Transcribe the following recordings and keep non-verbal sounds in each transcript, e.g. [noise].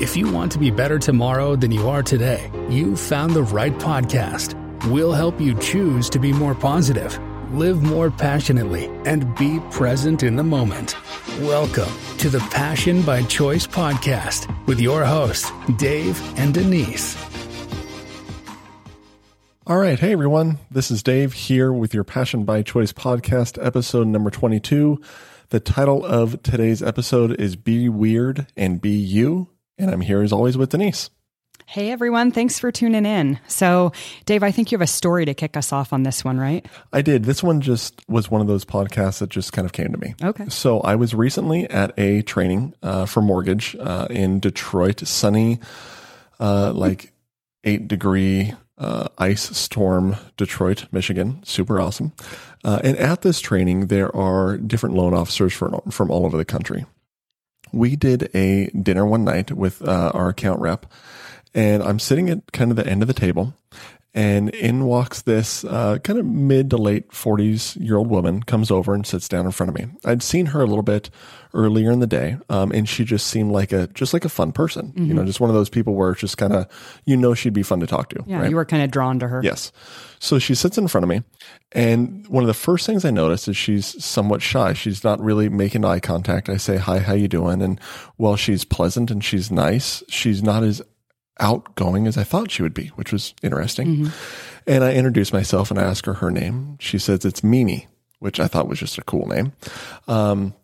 If you want to be better tomorrow than you are today, you've found the right podcast. We'll help you choose to be more positive, live more passionately, and be present in the moment. Welcome to the Passion by Choice podcast with your hosts, Dave and Denise. All right. Hey, everyone. This is Dave here with your Passion by Choice podcast, episode number 22. The title of today's episode is Be Weird and Be You. And I'm here as always with Denise. Hey everyone, thanks for tuning in. So, Dave, I think you have a story to kick us off on this one, right? I did. This one just was one of those podcasts that just kind of came to me. Okay. So, I was recently at a training uh, for mortgage uh, in Detroit, sunny, uh, like eight degree uh, ice storm, Detroit, Michigan. Super awesome. Uh, and at this training, there are different loan officers from, from all over the country. We did a dinner one night with uh, our account rep, and I'm sitting at kind of the end of the table, and in walks this uh, kind of mid to late 40s year old woman, comes over and sits down in front of me. I'd seen her a little bit earlier in the day, um, and she just seemed like a just like a fun person. Mm-hmm. You know, just one of those people where it's just kind of you know she'd be fun to talk to. Yeah, right? you were kind of drawn to her. Yes. So she sits in front of me, and one of the first things I notice is she's somewhat shy. She's not really making eye contact. I say, "Hi, how you doing?" And while she's pleasant and she's nice, she's not as outgoing as I thought she would be, which was interesting. Mm-hmm. And I introduce myself and I ask her her name. She says it's Mimi, which I thought was just a cool name. Um,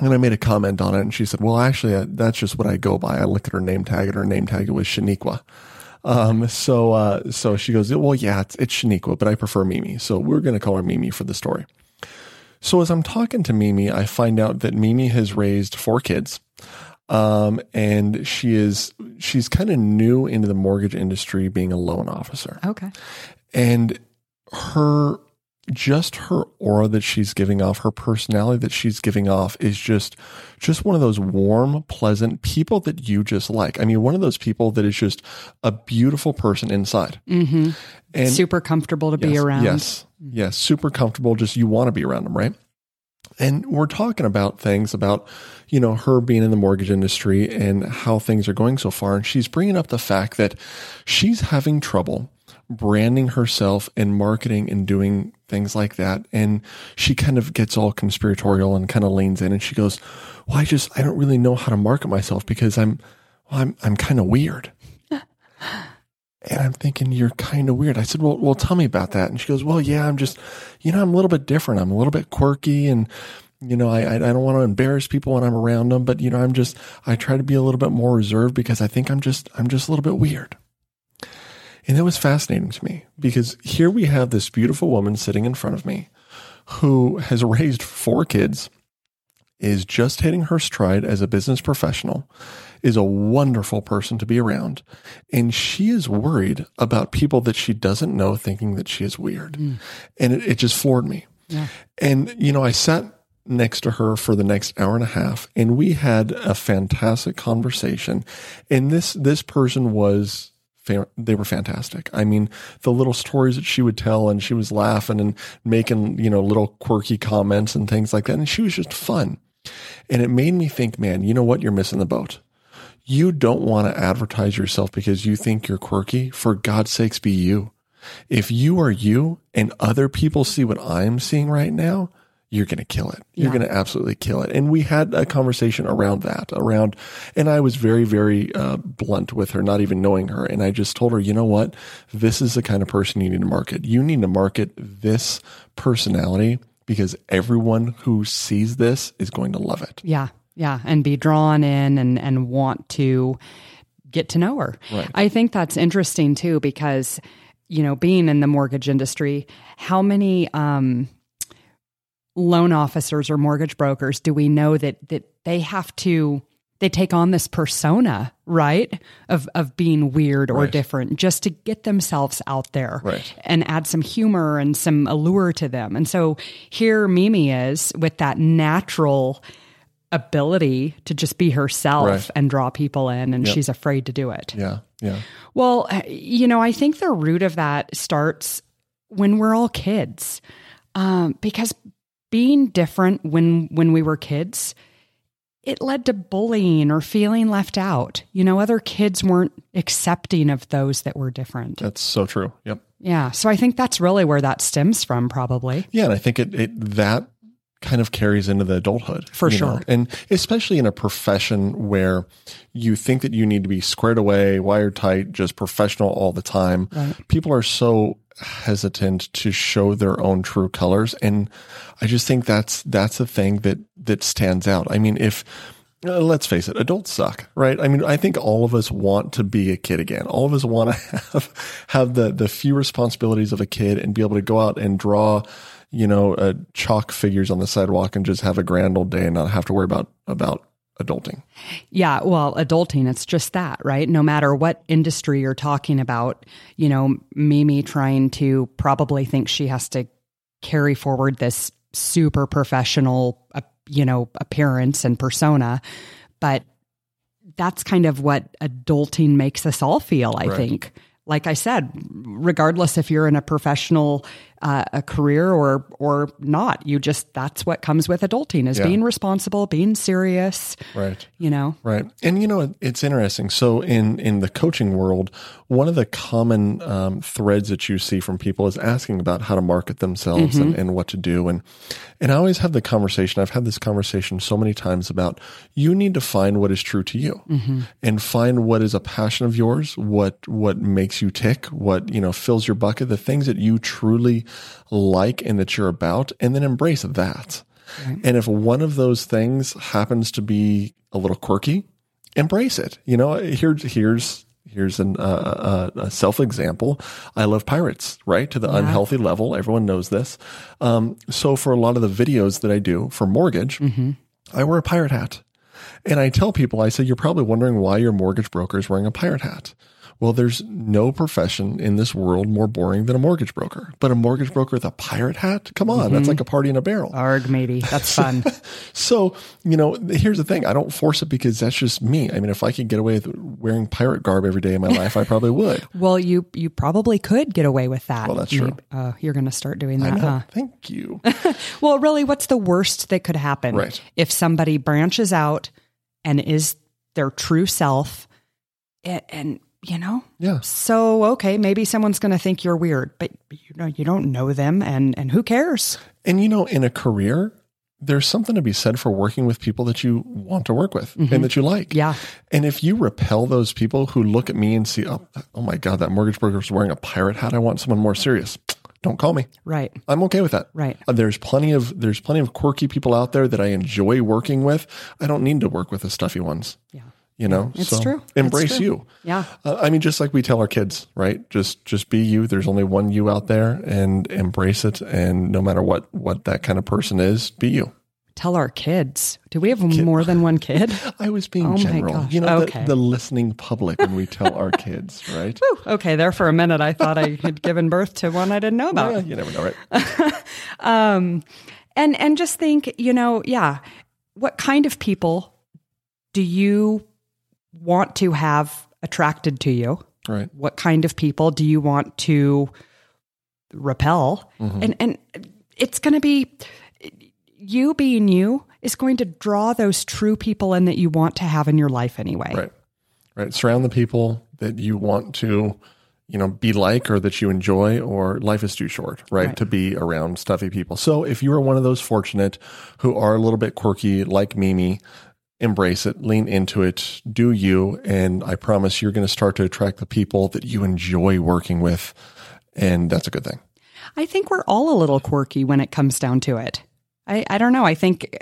and I made a comment on it, and she said, "Well, actually, that's just what I go by. I look at her name tag, and her name tag was Shaniqua." Um, so, uh, so she goes, "Well, yeah, it's, it's Shaniqua, but I prefer Mimi, so we're going to call her Mimi for the story." So, as I'm talking to Mimi, I find out that Mimi has raised four kids. Um, and she is, she's kind of new into the mortgage industry being a loan officer. Okay. And her, just her aura that she's giving off, her personality that she's giving off is just, just one of those warm, pleasant people that you just like. I mean, one of those people that is just a beautiful person inside. Mm-hmm. And super comfortable to yes, be around. Yes. Yes. Super comfortable. Just you want to be around them, right? And we're talking about things about, you know, her being in the mortgage industry and how things are going so far. And she's bringing up the fact that she's having trouble branding herself and marketing and doing things like that. And she kind of gets all conspiratorial and kind of leans in and she goes, well, I just, I don't really know how to market myself because I'm, well, I'm, I'm kind of weird. [laughs] And I'm thinking, you're kind of weird. I said, well, well, tell me about that. And she goes, well, yeah, I'm just, you know, I'm a little bit different. I'm a little bit quirky and, you know, I, I don't want to embarrass people when I'm around them, but you know, I'm just, I try to be a little bit more reserved because I think I'm just, I'm just a little bit weird. And it was fascinating to me because here we have this beautiful woman sitting in front of me who has raised four kids, is just hitting her stride as a business professional, is a wonderful person to be around. And she is worried about people that she doesn't know thinking that she is weird. Mm. And it, it, just floored me. Yeah. And, you know, I sat next to her for the next hour and a half and we had a fantastic conversation. And this, this person was they were fantastic. I mean, the little stories that she would tell and she was laughing and making, you know, little quirky comments and things like that. And she was just fun. And it made me think, man, you know what? You're missing the boat. You don't want to advertise yourself because you think you're quirky. For God's sakes, be you. If you are you and other people see what I'm seeing right now, you're going to kill it. You're yeah. going to absolutely kill it. And we had a conversation around that, around, and I was very, very uh, blunt with her, not even knowing her. And I just told her, you know what? This is the kind of person you need to market. You need to market this personality because everyone who sees this is going to love it. Yeah. Yeah. And be drawn in and, and want to get to know her. Right. I think that's interesting too, because, you know, being in the mortgage industry, how many, um, loan officers or mortgage brokers do we know that that they have to they take on this persona, right? Of of being weird or right. different just to get themselves out there right. and add some humor and some allure to them. And so here Mimi is with that natural ability to just be herself right. and draw people in and yep. she's afraid to do it. Yeah. Yeah. Well, you know, I think the root of that starts when we're all kids. Um, because being different when when we were kids it led to bullying or feeling left out. You know, other kids weren't accepting of those that were different. That's so true. Yep. Yeah. So I think that's really where that stems from, probably. Yeah, and I think it, it that kind of carries into the adulthood For sure. know? and especially in a profession where you think that you need to be squared away, wired tight, just professional all the time. People are so hesitant to show their own true colors, and I just think that's that's the thing that that stands out. I mean, if uh, let's face it, adults suck, right? I mean, I think all of us want to be a kid again. All of us want to [laughs] have have the the few responsibilities of a kid and be able to go out and draw, you know, uh, chalk figures on the sidewalk and just have a grand old day and not have to worry about about adulting. Yeah, well, adulting, it's just that, right? No matter what industry you're talking about, you know, Mimi trying to probably think she has to carry forward this super professional, uh, you know, appearance and persona, but that's kind of what adulting makes us all feel, I Right. think. Like I said, regardless if you're in a professional uh, a career or or not, you just that's what comes with adulting is Yeah. being responsible, being serious, Right. you know. Right. And you know, it's interesting. So in, in the coaching world, one of the common um, threads that you see from people is asking about how to market themselves and, and what to do. And, and I always have the conversation. I've had this conversation so many times about you need to find what is true to you and find what is a passion of yours, what, what makes you tick, what, you know, fills your bucket, the things that you truly like and that you're about, and then embrace that. And if one of those things happens to be a little quirky, embrace it. You know, here's here's here's an, uh, a, a self example. I love pirates, right? To the unhealthy level. Everyone knows this. Um, so for a lot of the videos that I do for mortgage, I wear a pirate hat. And I tell people, I say, you're probably wondering why your mortgage broker is wearing a pirate hat. Well, there's no profession in this world more boring than a mortgage broker. But a mortgage broker with a pirate hat? Come on, that's like a party in a barrel. Arg, maybe that's [laughs] fun. So, you know, here's the thing. I don't force it because that's just me. I mean, if I could get away with wearing pirate garb every day of my life, I probably would. [laughs] well, you you probably could get away with that. Well, that's You- true. Uh, you're going to start doing that, huh? Thank you. [laughs] Well, really, what's the worst that could happen? Right. If somebody branches out and is their true self, and, and you know, Yeah. so okay, maybe someone's going to think you're weird, but you know, you don't know them, and and who cares? And you know, in a career, there's something to be said for working with people that you want to work with and that you like. Mm-hmm. Yeah. And if you repel those people who look at me and see, oh, oh my God, that mortgage broker is wearing a pirate hat. I want someone more serious. [tsk] Don't call me. Right. I'm okay with that. Right. Uh, There's plenty of there's plenty of quirky people out there that I enjoy working with. I don't need to work with the stuffy ones. Yeah. You know, It's So true. Embrace true. you. Yeah. Uh, I mean, just like we tell our kids, right? Just just be you. There's only one you out there, and embrace it. And no matter what what that kind of person is, be you. Tell our kids. Do we have more than one kid? [laughs] I was being Oh general. You know, Okay. the, the listening public when we tell our kids, [laughs] right? Okay, there for a minute, I thought I had given birth to one I didn't know about. [laughs] You never know, right? and and just think you know yeah what kind of people do you want to have attracted to you Right. what kind of people do you want to repel Mm-hmm. and and it's going to be you being you is going to draw those true people in that you want to have in your life anyway Right. Right. Surround the people that you want to, you know, be like or that you enjoy or life is too short, right, Right. to be around stuffy people. So if you are one of those fortunate who are a little bit quirky like Mimi, embrace it, lean into it, do you, and I promise you're going to start to attract the people that you enjoy working with, and that's a good thing. i think we're all a little quirky when it comes down to it i, I don't know i think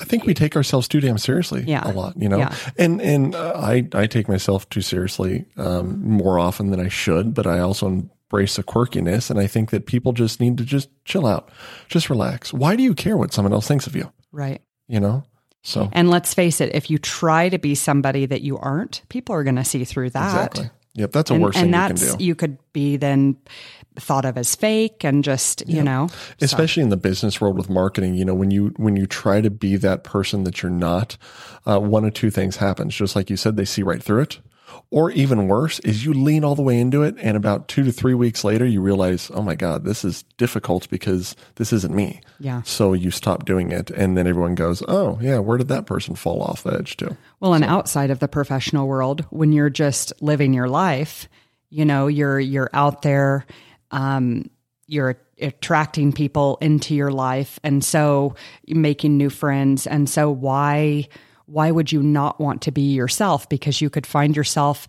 I think we take ourselves too damn seriously Yeah. a lot, you know, Yeah. and, and uh, I, I take myself too seriously, um, more often than I should, but I also embrace the quirkiness. And I think that people just need to just chill out, just relax. Why do you care what someone else thinks of you? right You know? So And let's face it, if you try to be somebody that you aren't, people are going to see through that. exactly. Yep. That's a And, worse and thing that's you can do. you could be then thought of as fake and just you know especially in the business world with marketing you know when you when you try to be that person that you're not uh, one of two things happens just like you said they see right through it Or even worse is you lean all the way into it and about two to three weeks later you realize, oh my God, this is difficult because this isn't me. Yeah. So you stop doing it and then everyone goes, oh yeah, where did that person fall off the edge to? Well, and outside of the professional world, when you're just living your life, you know, you're you're out there, um, you're attracting people into your life, and so making new friends. And so why why would you not want to be yourself? Because you could find yourself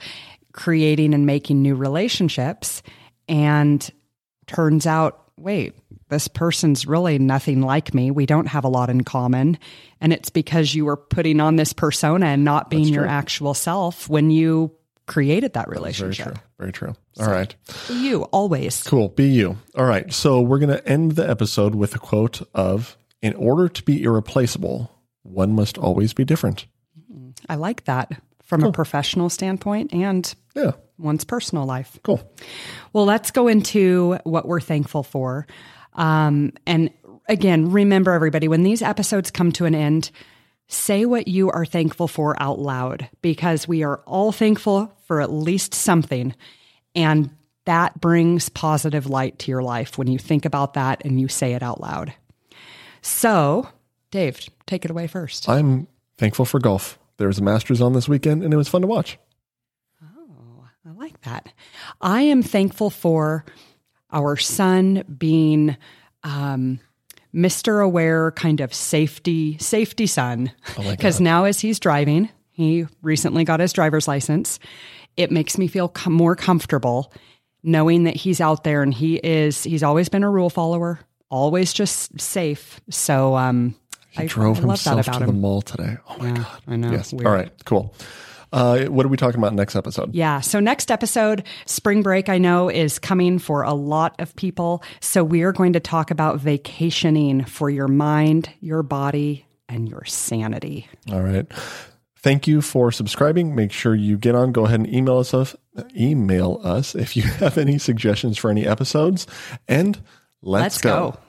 creating and making new relationships, and turns out, wait, this person's really nothing like me. We don't have a lot in common. And it's because you were putting on this persona and not being your actual self when you created that relationship. Very true. Very true. All so, right. Be you always. Cool. Be you. All right. So we're going to end the episode with a quote of In order to be irreplaceable, one must always be different. I like that from cool. a professional standpoint and yeah. one's personal life. Cool. Well, let's go into what we're thankful for. Um, and again, remember everybody, when these episodes come to an end, say what you are thankful for out loud because we are all thankful for at least something. And that brings positive light to your life when you think about that and you say it out loud. So, Dave, take it away first. I'm thankful for golf. There was a Masters on this weekend and it was fun to watch. Oh, I like that. I am thankful for our son being um, Mr. Aware kind of safety safety son. [laughs] Because oh now as he's driving, he recently got his driver's license. It makes me feel com- more comfortable knowing that he's out there and he is he's always been a rule follower, always just safe. So um he I, drove I himself to him. the mall today. Oh my yeah, god. I know. Yes. Weird. All right, cool. Uh, what are we talking about next episode? Yeah. So, next episode, spring break, I know, is coming for a lot of people. So, we are going to talk about vacationing for your mind, your body, and your sanity. All right. Thank you for subscribing. Make sure you get on. Go ahead and email us. Email us if you [laughs] have any suggestions for any episodes. And let's, let's go. go.